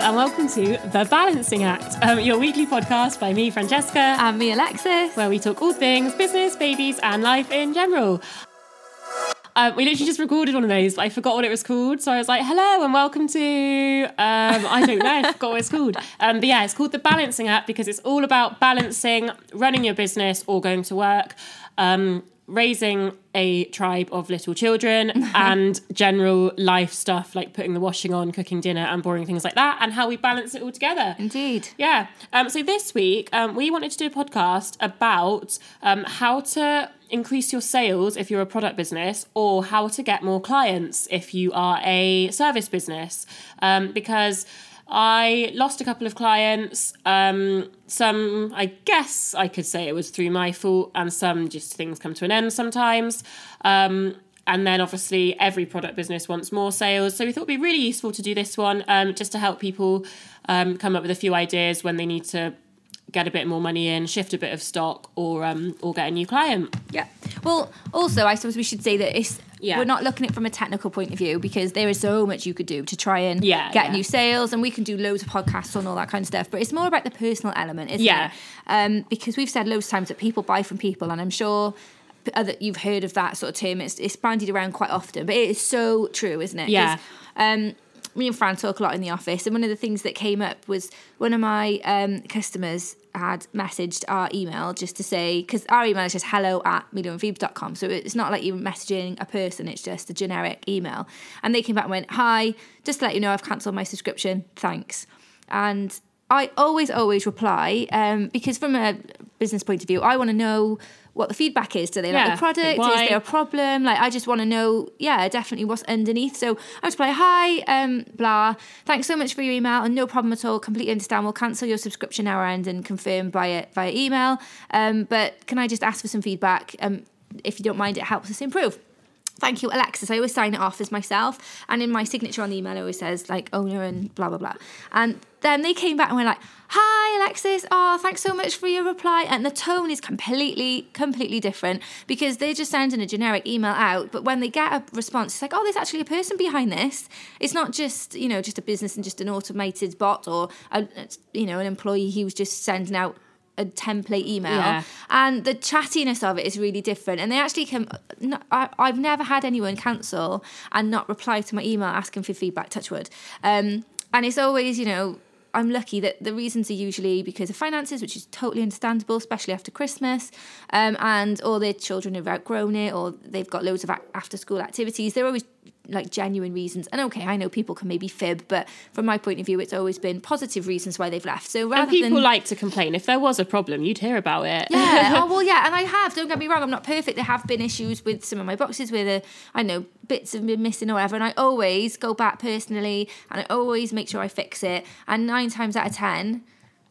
and welcome to The Balancing Act, um, your weekly podcast by me, Francesca, And me, Alexis. where we talk all things business, babies, and life in general. Um, we literally just recorded one of those, but I forgot what it was called. So I was like, hello and welcome to, um, I don't know, I forgot what it's called. Um, but yeah, it's called The Balancing Act because it's all about balancing running your business or going to work, um, raising a tribe of little children, and general life stuff like putting the washing on, cooking dinner, and boring things like that, and how we balance it all together. Indeed. Yeah. Um, so this week, um, we wanted to do a podcast about um, how to increase your sales if you're a product business or how to get more clients if you are a service business. Um, because I lost a couple of clients. Um, some, I guess I could say it was through my fault, and some just things come to an end sometimes. Um, and then obviously every product business wants more sales. So we thought it'd be really useful to do this one um, just to help people um, come up with a few ideas when they need to get a bit more money in, shift a bit of stock, or um, or get a new client. Yeah. Well, also, I suppose we should say that it's Yeah. we're not looking at it from a technical point of view because there is so much you could do to try and Yeah, get yeah. new sales, and we can do loads of podcasts on all that kind of stuff. But it's more about the personal element, isn't Yeah. it? Um, because we've said loads of times that people buy from people, and I'm sure. Other, you've heard of that sort of term. It's, it's bandied around quite often, but it is so true, isn't it? Yeah. Um, me and Fran talk a lot in the office, and one of the things that came up was one of my um, customers had messaged our email just to say because our email is just hello at mediumfeebs.com so it's not like you're messaging a person it's just a generic email. And they came back and went hi just to let you know i've cancelled my subscription thanks. And i always always reply um, because from a business point of view i want to know what the feedback is. Do they Yeah, like the product? Why- is there a problem? Like i just want to know yeah definitely what's underneath. So i would reply hi um blah. Thanks so much for your email and no problem at all. Completely understand. We'll cancel your subscription our end and confirm via via email. Um but can i just ask for some feedback? Um if you don't mind it helps us improve. Thank you, Alexis. I always sign it off as myself. And in my signature on the email, it always says like owner and blah, blah, blah. And then they came back and were like, Hi, Alexis. Oh, thanks so much for your reply. And the tone is completely, completely different because they're just sending a generic email out. But when they get a response, it's like, Oh, there's actually a person behind this. It's not just, you know, just a business and just an automated bot or, a, you know, an employee who was just sending out a template email Yeah. and the chattiness of it is really different and they actually can no, I, i've never had anyone cancel and not reply to my email asking for feedback touchwood um, and it's always you know i'm lucky that the reasons are usually because of finances which is totally understandable especially after christmas um, and all their children have outgrown it or they've got loads of after school activities. They're always like genuine reasons and okay i know people can maybe fib but from my point of view it's always been positive reasons why they've left so rather And people than like to complain. If there was a problem, you'd hear about it. yeah. oh well, yeah. And I have. Don't get me wrong. I'm not perfect. There have been issues with some of my boxes where the I know bits have been missing or whatever. And I always go back personally, and I always make sure I fix it. And nine times out of ten,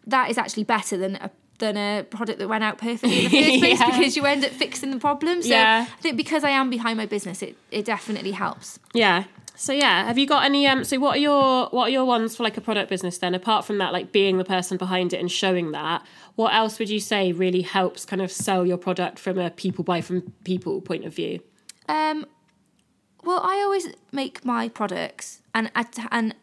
that is actually better than a than a product that went out perfectly in the first place Yeah. because you end up fixing the problem. So Yeah. I think because I am behind my business, it, it definitely helps. Yeah. So yeah, have you got any? Um. So what are your what are your ones for like a product business then? Apart from that, like being the person behind it and showing that, what else would you say really helps kind of sell your product from a people buy from people point of view? Um, well, I always make my products and and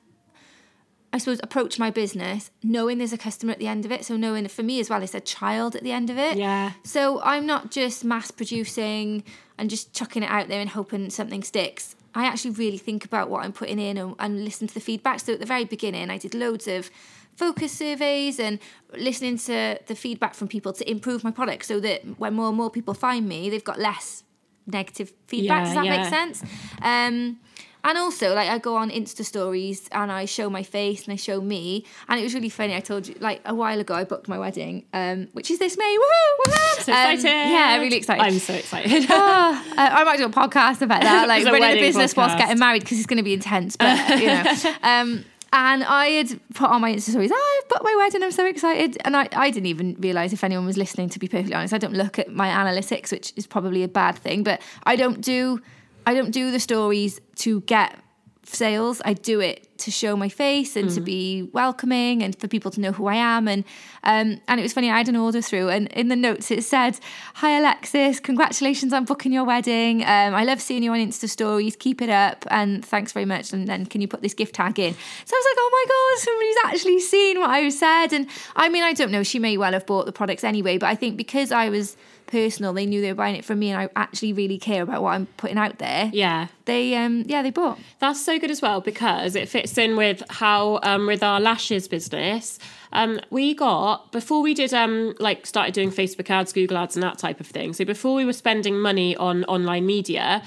I suppose approach my business knowing there's a customer at the end of it. So knowing for me as well, it's a child at the end of it. Yeah. So I'm not just mass producing and just chucking it out there and hoping something sticks. I actually really think about what I'm putting in and, and listen to the feedback. So at the very beginning, I did loads of focus surveys and listening to the feedback from people to improve my product so that when more and more people find me, they've got less negative feedback. Yeah, Does that yeah. make sense? Um, and also, like, I go on Insta stories and I show my face and I show me. And it was really funny. I told you, like, a while ago, I booked my wedding, um, which is this May. Woohoo! Woohoo! So Um, excited! yeah, really excited. I'm so excited. Uh, I might do a podcast about that, like running a business whilst getting married because it's going to be intense. But you know, um, and I had put on my Insta stories. Oh, I've booked my wedding. I'm so excited, and I, I didn't even realize if anyone was listening. To be perfectly honest, I don't look at my analytics, which is probably a bad thing. But I don't do I don't do the stories to get sales. I do it to show my face and to be welcoming and for people to know who I am. And um, and it was funny. I had an order through, and in the notes it said, "Hi Alexis, congratulations on booking your wedding. Um, I love seeing you on Insta stories. Keep it up, and thanks very much. And then can you put this gift tag in?" So I was like, "Oh my god, somebody's actually seen what I said." And I mean, I don't know. She may well have bought the products anyway, but I think because I was personal, they knew they were buying it from me, and I actually really care about what I'm putting out there. Yeah. They um yeah they bought. That's so good as well because it fits in with how um, with our lashes business. Um, we got before we did um, like started doing Facebook ads, Google ads, and that type of thing. So before we were spending money on online media,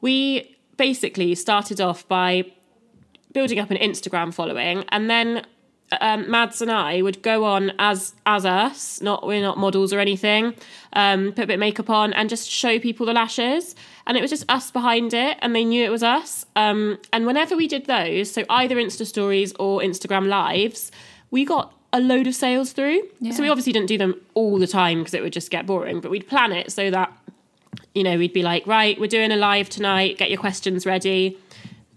we basically started off by building up an Instagram following, and then um, Mads and I would go on as as us, not we're not models or anything, um, put a bit of makeup on and just show people the lashes, and it was just us behind it, and they knew it was us. Um, and whenever we did those, so either Insta stories or Instagram lives, we got a load of sales through. So we obviously didn't do them all the time because it would just get boring, but we'd plan it so that you know we'd be like, right, we're doing a live tonight. Get your questions ready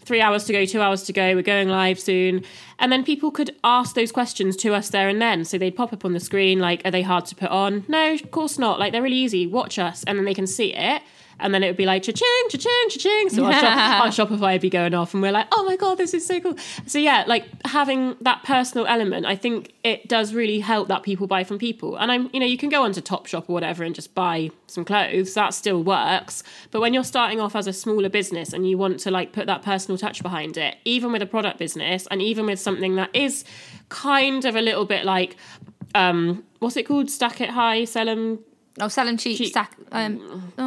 three hours to go, two hours to go, we're going live soon. And then people could ask those questions to us there and then. So they'd pop up on the screen, like, are they hard to put on? No, of course not. Like, they're really easy. Watch us. And then they can see it. And then it would be like, cha-ching, cha-ching, cha-ching. So our, shop, our Shopify would be going off and we're like, oh my God, this is so cool. So yeah, like having that personal element, I think it does really help that people buy from people. And I'm, you know, you can go onto Topshop or whatever and just buy some clothes. That still works. But when you're starting off as a smaller business and you want to like put that personal touch behind it, even with a product business and even with something that is kind of a little bit like, um, what's it called? Stack it high, sell them Oh, sell them cheap, Cheap. stack. Um, oh,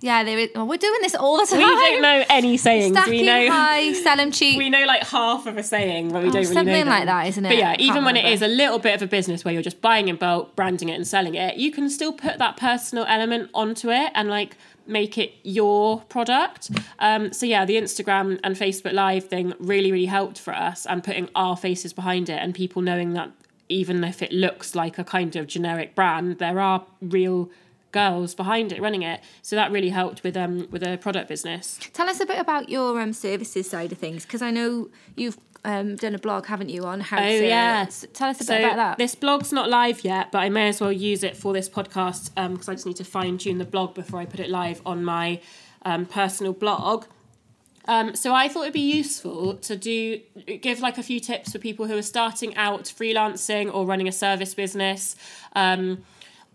yeah, there is. Oh, we're doing this all the time. We don't know any sayings. Stacking we know high, sell them cheap. we know like half of a saying, but we don't really know Oh, something like that, isn't it? But yeah, even when it is a little bit of a business where you're just buying in bulk, branding it, and selling it, you can still put that personal element onto it and like make it your product. Um, so yeah, the Instagram and Facebook Live thing really, really helped for us and putting our faces behind it and people knowing that even if it looks like a kind of generic brand, there are real girls behind it running it. So that really helped with um with a product business. Tell us a bit about your um, services side of things, because I know you've um, done a blog, haven't you, on how Oh, to. yeah. Tell us a So bit about that. this blog's not live yet, but I may as well use it for this podcast because I just need to fine tune the blog before I put it live on my um, personal blog. Um, so I thought it'd be useful to do give like a few tips for people who are starting out freelancing or running a service business, um,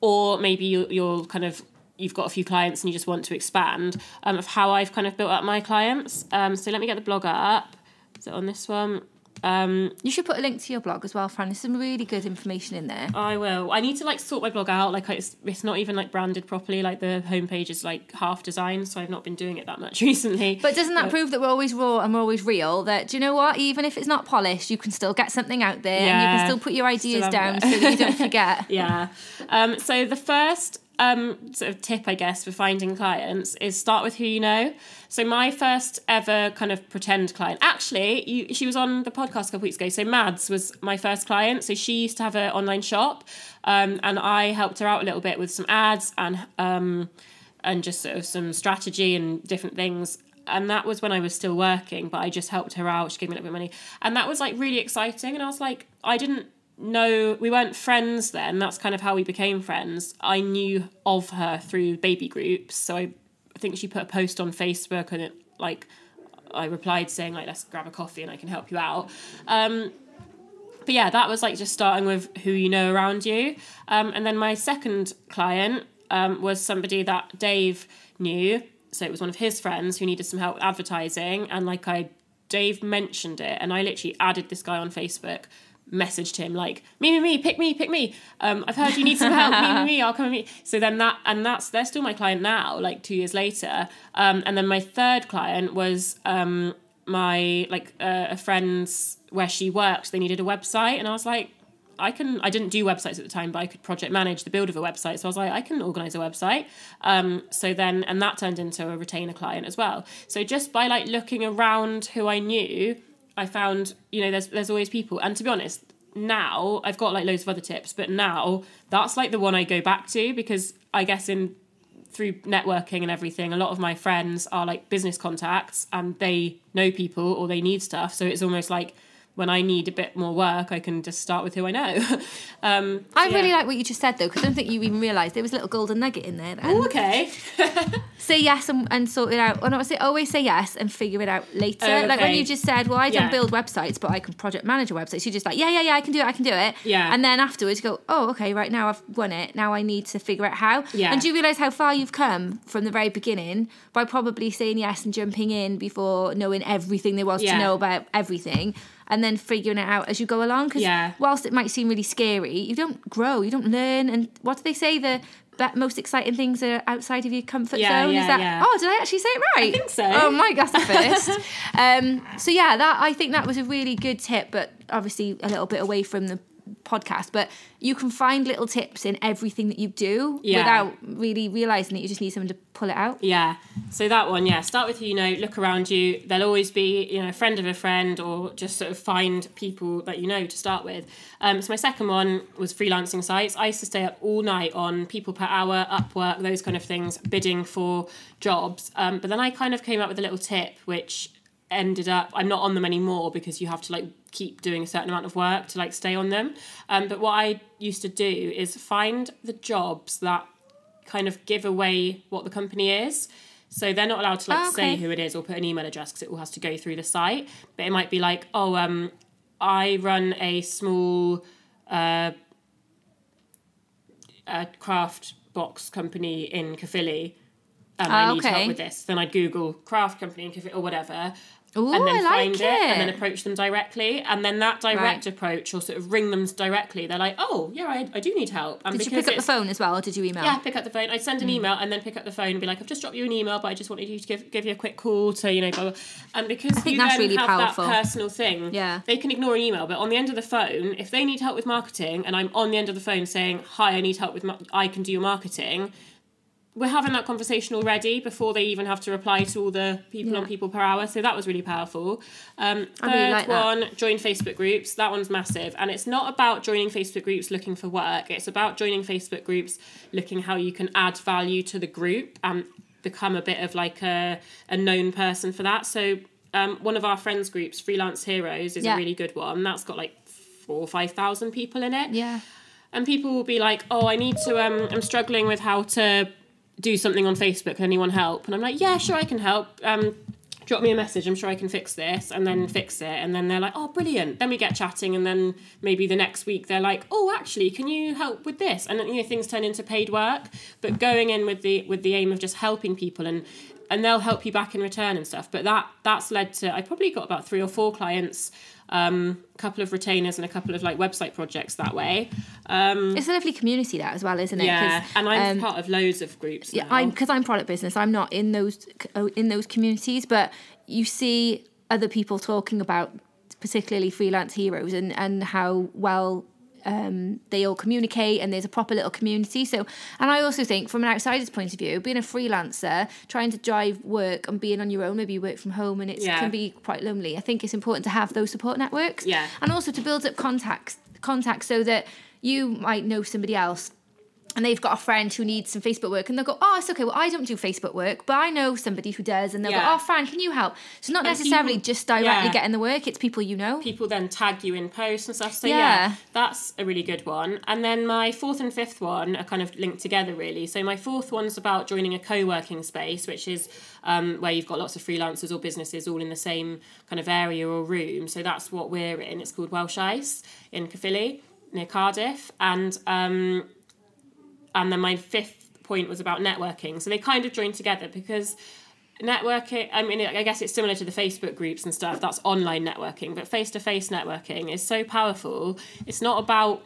or maybe you, you're kind of you've got a few clients and you just want to expand um, of how I've kind of built up my clients. Um, so let me get the blog up. Is it on this one? Um, you should put a link to your blog as well, Fran. There's some really good information in there. I will. I need to like sort my blog out. Like it's it's not even like branded properly. Like the homepage is like half designed, so I've not been doing it that much recently. But doesn't that prove that we're always raw and we're always real? That do you know what? Even if it's not polished, you can still get something out there, and you can still put your ideas down so that you don't forget. yeah. Um, so the first um, sort of tip, I guess, for finding clients is start with who you know. So my first ever kind of pretend client, actually, you, she was on the podcast a couple weeks ago. So Mads was my first client. So she used to have an online shop, um, and I helped her out a little bit with some ads and um, and just sort of some strategy and different things. And that was when I was still working, but I just helped her out. She gave me a little bit of money, and that was like really exciting. And I was like, I didn't know we weren't friends then. That's kind of how we became friends. I knew of her through baby groups, so I, I think she put a post on Facebook, and it like I replied saying like let's grab a coffee and I can help you out. Um, but yeah, that was like just starting with who you know around you. Um, and then my second client um, was somebody that Dave knew. So it was one of his friends who needed some help with advertising. And like I, Dave mentioned it, and I literally added this guy on Facebook, messaged him like, me, me, me, pick me, pick me. Um, I've heard you need some help, me, me, me, I'll come and meet. So then that, and that's, they're still my client now, like two years later. Um, and then my third client was um, my, like uh, a friend's where she worked, they needed a website. And I was like, I can, I didn't do websites at the time, but I could project manage the build of a website. So I was like, I can organize a website. Um, so then, and that turned into a retainer client as well. So just by like looking around who I knew, I found, you know, there's, there's always people. And to be honest, now I've got like loads of other tips, but now that's like the one I go back to because I guess in through networking and everything, a lot of my friends are like business contacts and they know people or they need stuff. So it's almost like when I need a bit more work, I can just start with who I know. um, I yeah. really like what you just said though, because I don't think you even realised there was a little golden nugget in there. Then. Oh, okay. say yes and, and sort it out. Or not say always say yes and figure it out later. Oh, Like when you just said, "Well, I don't Yeah. build websites, but I can project manage a website." You're just like, "Yeah, yeah, yeah, I can do it. I can do it." Yeah. And then afterwards, you go, "Oh, okay, right now I've won it. Now I need to figure out how." Yeah. And do you realise how far you've come from the very beginning by probably saying yes and jumping in before knowing everything there was Yeah. to know about everything. And then figuring it out as you go along. Because Yeah. whilst it might seem really scary, you don't grow, you don't learn. And what do they say? The most exciting things are outside of your comfort Yeah, zone. yeah, Is that? yeah. Oh, did I actually say it right? I think so. Oh my gosh, the first. um, so yeah, that I think that was a really good tip, but obviously a little bit away from the podcast. But you can find little tips in everything that you do Yeah. without really realizing that you just need someone to pull it out. Yeah. So that one, yeah. Start with who you know. Look around you. There'll always be, you know, a friend of a friend, or just sort of find people that you know to start with. Um, so my second one was freelancing sites. I used to stay up all night on PeoplePerHour, Upwork, those kind of things, bidding for jobs. Um, but then I kind of came up with a little tip, which ended up I'm not on them anymore because you have to like keep doing a certain amount of work to like stay on them. Um, but what I used to do is find the jobs that kind of give away what the company is. So they're not allowed to like Oh, okay. say who it is or put an email address because it all has to go through the site. But it might be like, oh, um, I run a small uh, a craft box company in Caerphilly. Um, I Oh, need okay. help with this. Then I'd Google craft company in Caerphilly or whatever. Ooh, and then I like find it. and then approach them directly. And then that direct Right. approach or sort of ring them directly. They're like, oh, yeah, I, I do need help. And Did you pick up the phone as well, or did you email? yeah, pick up the phone. I'd send an hmm. email and then pick up the phone and be like, I've just dropped you an email, but I just wanted you to give, give you a quick call to, you know, blah, blah. And because I think you that's really have powerful. that personal thing, Yeah. they can ignore an email. But on the end of the phone, if they need help with marketing and I'm on the end of the phone saying, hi, I need help with, mar- I can do your marketing, we're having that conversation already before they even have to reply to all the people on PeoplePerHour. So that was really powerful. Um, third really like that. one, join Facebook groups. That one's massive. And it's not about joining Facebook groups looking for work. It's about joining Facebook groups looking how you can add value to the group and become a bit of like a, a known person for that. So um, one of our friends groups, Freelance Heroes, is Yeah. a really good one. That's got like four or five thousand people in it Yeah. and people will be like, "Oh, I need to. Um, I'm struggling with how to do something on Facebook. Can anyone help?" And I'm like, "Yeah, sure, I can help. Um, drop me a message. I'm sure I can fix this." And then fix it, and then they're like, "Oh, brilliant." Then we get chatting, and then maybe the next week they're like, "Oh, actually, can you help with this?" And you know things turn into paid work. But going in with the with the aim of just helping people and and they'll help you back in return and stuff. But that that's led to I probably got about three or four clients, um, a couple of retainers, and a couple of like website projects that way. Um, It's a lovely community that as well, isn't it? yeah, and I'm um, part of loads of groups. yeah, now. I'm because I'm product business. I'm not in those in those communities, but you see other people talking about particularly freelance heroes and and how well um, they all communicate and there's a proper little community. So, and I also think from an outsider's point of view, being a freelancer, trying to drive work and being on your own, maybe you work from home and it Yeah. can be quite lonely. I think it's important to have those support networks. Yeah. And also to build up contacts, contacts so that you might know somebody else and they've got a friend who needs some Facebook work, and they'll go, "Oh, it's okay. Well, I don't do Facebook work, but I know somebody who does," and they'll Yeah. go, "Oh, Fran, can you help?" So not And necessarily people- just directly yeah. getting the work; it's people you know. people then tag you in posts and stuff. So Yeah. yeah. that's a really good one. And then my fourth and fifth one are kind of linked together really. So my fourth one's about joining a co-working space, which is um, where you've got lots of freelancers or businesses all in the same kind of area or room. So that's what we're in. It's called Welsh ICE in Caerphilly near Cardiff, and um, and then my fifth point was about networking. So they kind of join together because networking i mean i guess it's similar to the facebook groups and stuff that's online networking but face-to-face networking is so powerful. It's not about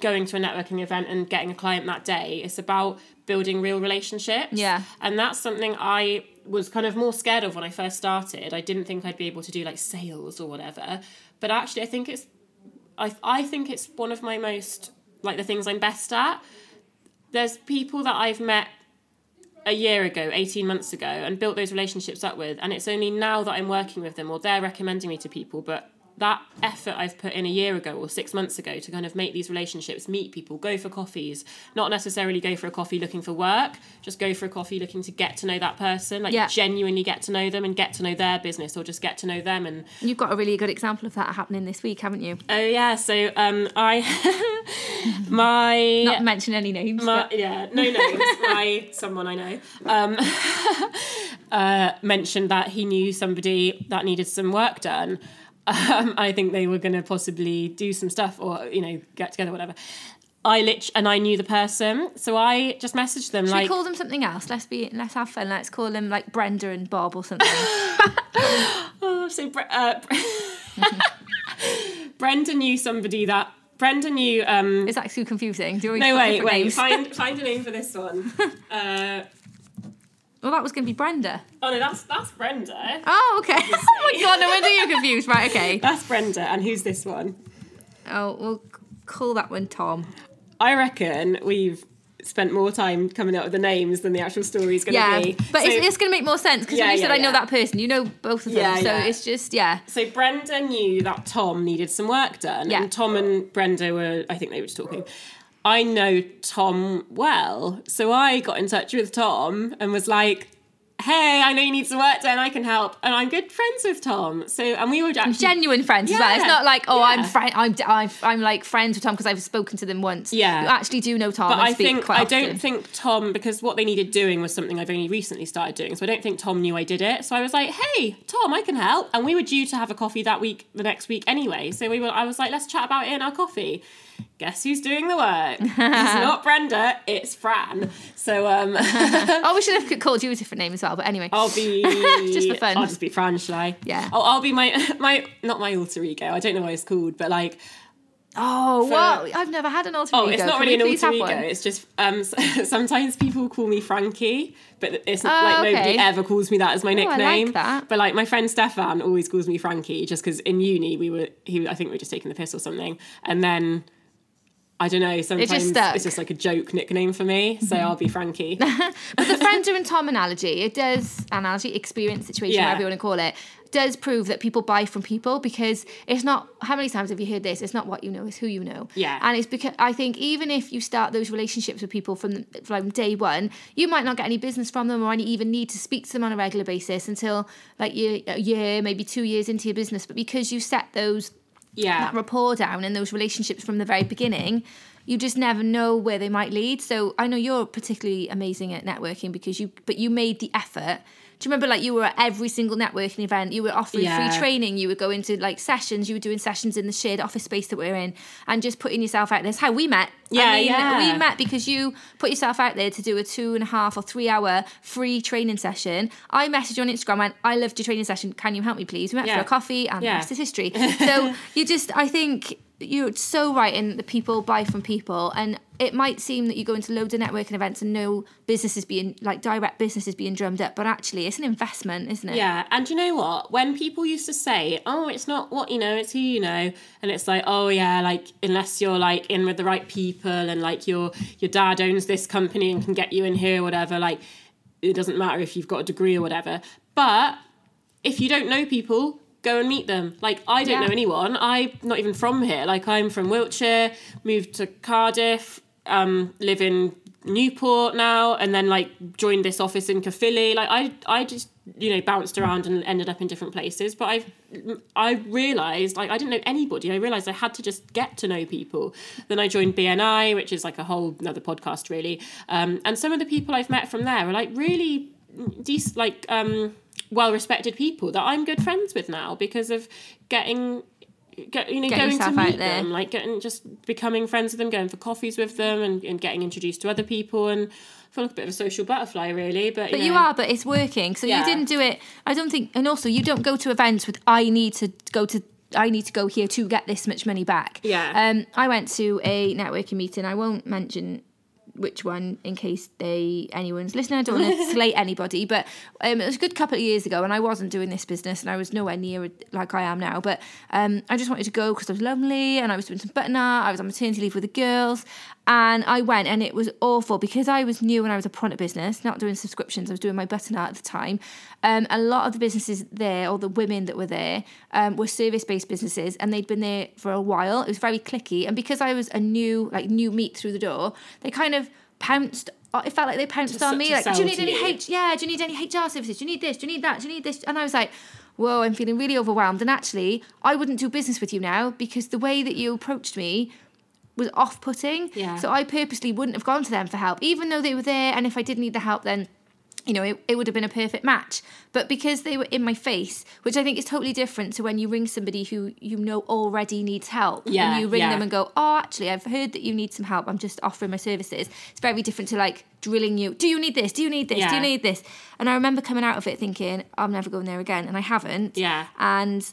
going to a networking event and getting a client that day. It's about building real relationships. Yeah. and that's something i was kind of more scared of when i first started. I didn't think i'd be able to do like sales or whatever. But actually i think it's i, I think it's one of my most like the things i'm best at there's people that i've met a year ago, 18 months ago, and built those relationships up with. And it's only now that I'm working with them or they're recommending me to people, but that effort I've put in a year ago or six months ago to kind of make these relationships, meet people, go for coffees, not necessarily go for a coffee looking for work, just go for a coffee looking to get to know that person, like Yeah. genuinely get to know them and get to know their business or just get to know them and You've got a really good example of that happening this week, haven't you? oh yeah, so um I my Not mention any names. my, but- yeah, no names. my someone I know um, uh, mentioned that he knew somebody that needed some work done. Um, I think they were going to possibly do some stuff or you know get together, whatever. I lit and I knew the person, so I just messaged them Should like, we call them something else? Let's be let's have fun. Let's call them like Brenda and Bob or something. oh, so uh, Brenda knew somebody that Brenda knew. Um, Is that too confusing? Do we no, wait, wait. names? Find find a name for this one. Uh, Well, that was going to be Brenda. oh no, that's that's Brenda. Oh, okay. oh my god, no wonder you're confused. Right, okay. That's Brenda, and who's this one? Oh, we'll call that one Tom. I reckon we've spent more time coming up with the names than the actual story is going to Yeah, be. but so, it's, it's going to make more sense because Yeah, when you said yeah, I know that person, you know both of them. Yeah, so it's just yeah. so Brenda knew that Tom needed some work done, and Tom and Brenda were, I think they were just talking. I know Tom well, so I got in touch with Tom and was like, "Hey, I know you need some work done. I can help." And I'm good friends with Tom, so and we were actually Genuine friends as well. It's not like oh, I'm friend, I'm, I'm I'm like friends with Tom because I've spoken to them once. Yeah. you actually do know Tom. But I think I often. don't think Tom because what they needed doing was something I've only recently started doing. So I don't think Tom knew I did it. So I was like, "Hey, Tom, I can help." And we were due to have a coffee that week, the next week anyway. So we were. I was like, "Let's chat about it in our coffee." Guess who's doing the work? it's not Brenda. It's Fran. So um, Oh, we should have called you a different name as well. But anyway, I'll be Just for fun. I'll just be Fran, shall I? Yeah. I'll, I'll be my my not my alter ego. I don't know what it's called, but like oh, what? I've never had an alter Oh, ego. Oh, it's not Can really an alter ego. one? It's just um, sometimes people call me Frankie, but it's Oh, like nobody ever calls me that as my I like nickname. that. But like my friend Stefan always calls me Frankie, just because in uni we were he I think we were just taking the piss or something, and then. I don't know. Sometimes stuck. Mm-hmm. it's just like a joke nickname for me, so I'll be Frankie. But the Brenda and Tom analogy, it does analogy experience situation, Yeah. whatever you want to call it, does prove that people buy from people because it's not. How many times have you heard this? It's not what you know, it's who you know. Yeah. And it's because I think even if you start those relationships with people from from day one, you might not get any business from them or any even need to speak to them on a regular basis until like you a year, maybe two years into your business. But because you set those yeah, that rapport down and those relationships from the very beginning, you just never know where they might lead. So I know you're particularly amazing at networking because you, but you made the effort. Do you remember like you were at every single networking event? You were offering Yeah. free training. You were going to like sessions. You were doing sessions in the shared office space that we're in, and just putting yourself out there. That's how we met. Yeah, I mean, yeah. We met because you put yourself out there to do a two and a half or three hour free training session. I messaged you on Instagram. and I loved your training session. Can you help me, please? We met Yeah. for a coffee, and Yeah. the rest is history. So you just, I think you're so right in that people buy from people, and it might seem that you go into loads of networking events and no businesses being like direct businesses being drummed up, but actually it's an investment, isn't it? Yeah, and you know what? When people used to say, "Oh, it's not what you know, it's who you know," and it's like, "Oh yeah, like unless you're like in with the right people and like your your dad owns this company and can get you in here, whatever, like it doesn't matter if you've got a degree or whatever." But if you don't know people, go and meet them. Like I don't Yeah. know anyone. I'm not even from here. Like I'm from Wiltshire, moved to Cardiff, um, live in Newport now, and then like joined this office in Caerphilly. Like I, I just you know bounced around and ended up in different places. But I've, I realised like I didn't know anybody. I realised I had to just get to know people. Then I joined BNI, which is like a whole another podcast really. Um, and some of the people I've met from there are like really decent, like um, well respected people that I'm good friends with now because of getting. Get, you know, Get going to meet them, like getting just becoming friends with them, going for coffees with them, and, and getting introduced to other people, and I feel like a bit of a social butterfly, really. But, But you, you are, but it's working. So Yeah. you didn't do it. I don't think, and also you don't go to events with I need to go to. I need to go here to get this much money back. Yeah. Um, I went to a networking meeting. I won't mention which one in case they anyone's listening. I don't want to slate anybody, but um, it was a good couple of years ago, and I wasn't doing this business, and I was nowhere near like I am now. But um, I just wanted to go because I was lonely, and I was doing some button art. I was on maternity leave with the girls, And I went and it was awful because I was new and I was a product business, not doing subscriptions. I was doing my button art at the time. Um, a lot of the businesses there, or the women that were there, um, were service based businesses and they'd been there for a while. It was very cliquey. And because I was a new, like new meat through the door, they kind of pounced. uh, It felt like they pounced To on me. Like, do you need any you. H? Yeah, do you need any HR services? Do you need this? Do you need that? Do you need this? And I was like, whoa, I'm feeling really overwhelmed. And actually, I wouldn't do business with you now because the way that you approached me was off putting. Yeah. So I purposely wouldn't have gone to them for help, even though they were there. And if I did need the help, then you know, it, it would have been a perfect match. But because they were in my face, which I think is totally different to when you ring somebody who you know already needs help. Yeah, And you ring yeah. them and go, oh, actually, I've heard that you need some help. I'm just offering my services. It's very different to like drilling you. Do you need this? Do you need this? Do you need this? And I remember coming out of it thinking, I'm never going there again. And I haven't. Yeah. And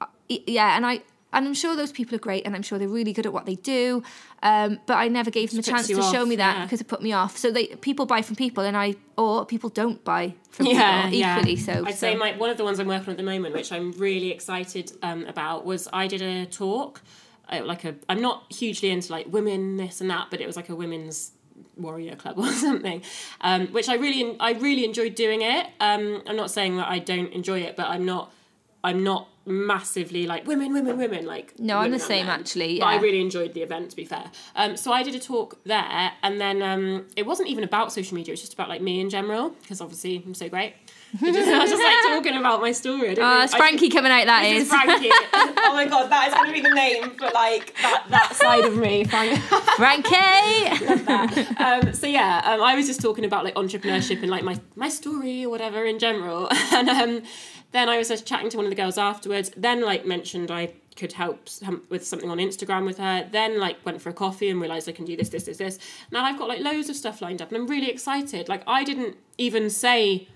uh, yeah, and I and I'm sure those people are great, and I'm sure they're really good at what they do. Um, but I never gave them a chance you to show me that yeah. because it put me off. So they people buy from people, and I or people don't buy from yeah, people yeah. equally. So I'd so- say my, one of the ones I'm working on at the moment, which I'm really excited um, about, was I did a talk. Uh, like a, I'm not hugely into like women this and that, but it was like a women's warrior club or something, um, which I really I really enjoyed doing it. Um, I'm not saying that I don't enjoy it, but I'm not I'm not massively like women, women, women. Like No, I'm the same, men. actually, But I really enjoyed the event. To be fair, um, so I did a talk there, and then um, it wasn't even about social media. It was just about like me in general, because obviously I'm so great. I just, I was just like talking about my story. I Oh, really- it's I- Frankie coming out. That is is Frankie. oh my god, that is going to be the name for like that, that side of me, Frank. Frankie. um, so yeah, um, I was just talking about like entrepreneurship and like my my story or whatever in general, and um, then I was just chatting to one of the girls afterwards. Then like mentioned I could help with something on Instagram with her. Then like went for a coffee and realized I can do this, this, this, this. Now I've got like loads of stuff lined up, and I'm really excited. Like I didn't even say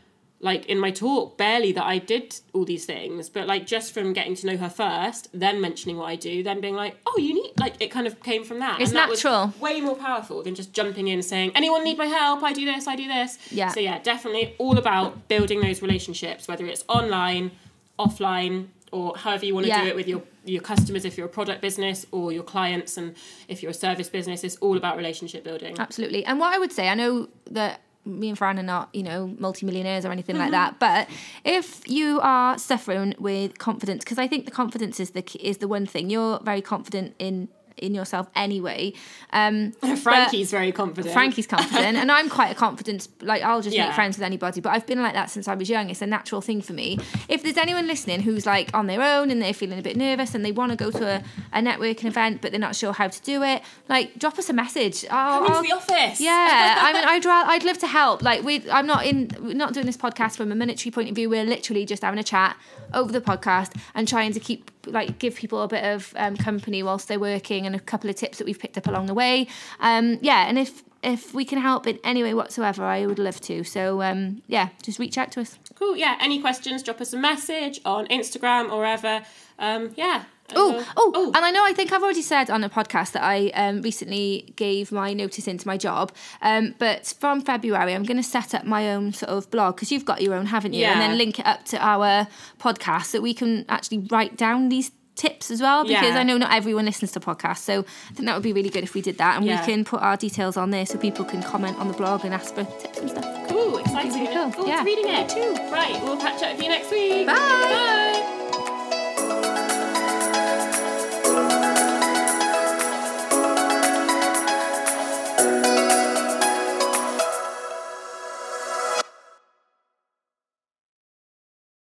like in my talk barely that I did all these things, but like just from getting to know her first, then mentioning what I do, then being like, oh, you need like it kind of came from that. It's and that was natural. way more powerful than just jumping in saying, anyone need my help? I do this, I do this. Yeah. So yeah, definitely all about building those relationships, whether it's online, offline, or however you want to Yeah. do it with your your customers if you're a product business or your clients and if you're a service business, it's all about relationship building. Absolutely. And what I would say, I know that me and Fran are not, you know, multimillionaires or anything like Mm-hmm. that, but if you are suffering with confidence, because I think the confidence is the key, is the one thing. You're very confident in in yourself anyway. Um, Frankie's very confident. Frankie's confident, and I'm quite a confident. Like I'll just Yeah. make friends with anybody. But I've been like that since I was young. It's a natural thing for me. If there's anyone listening who's like on their own and they're feeling a bit nervous and they want to go to a, a networking event but they're not sure how to do it, like drop us a message. I'll, Come into I'll- the office. yeah, I mean, I'd rather, I'd love to help. Like we, I'm not in, we're not doing this podcast from a monetary point of view. We're literally just having a chat over the podcast and trying to keep, like, give people a bit of um, company whilst they're working and a couple of tips that we've picked up along the way. Um, yeah, and if if we can help in any way whatsoever, I would love to. So um, yeah, just reach out to us. Cool. Yeah. Any questions? Drop us a message on Instagram or ever Um, yeah. Oh, oh, and I know. I think I've already said on a podcast that I um, recently gave my notice into my job. Um, but from February, I'm going to set up my own sort of blog because you've got your own, haven't you? Yeah. And then link it up to our podcast so we can actually write down these tips as well because Yeah. I know not everyone listens to podcasts. So I think that would be really good if we did that and Yeah. we can put our details on there so people can comment on the blog and ask for tips and stuff. Cool. Exciting. Really cool, yeah. to reading it too. Right. We'll catch up with you next week. Bye. Bye.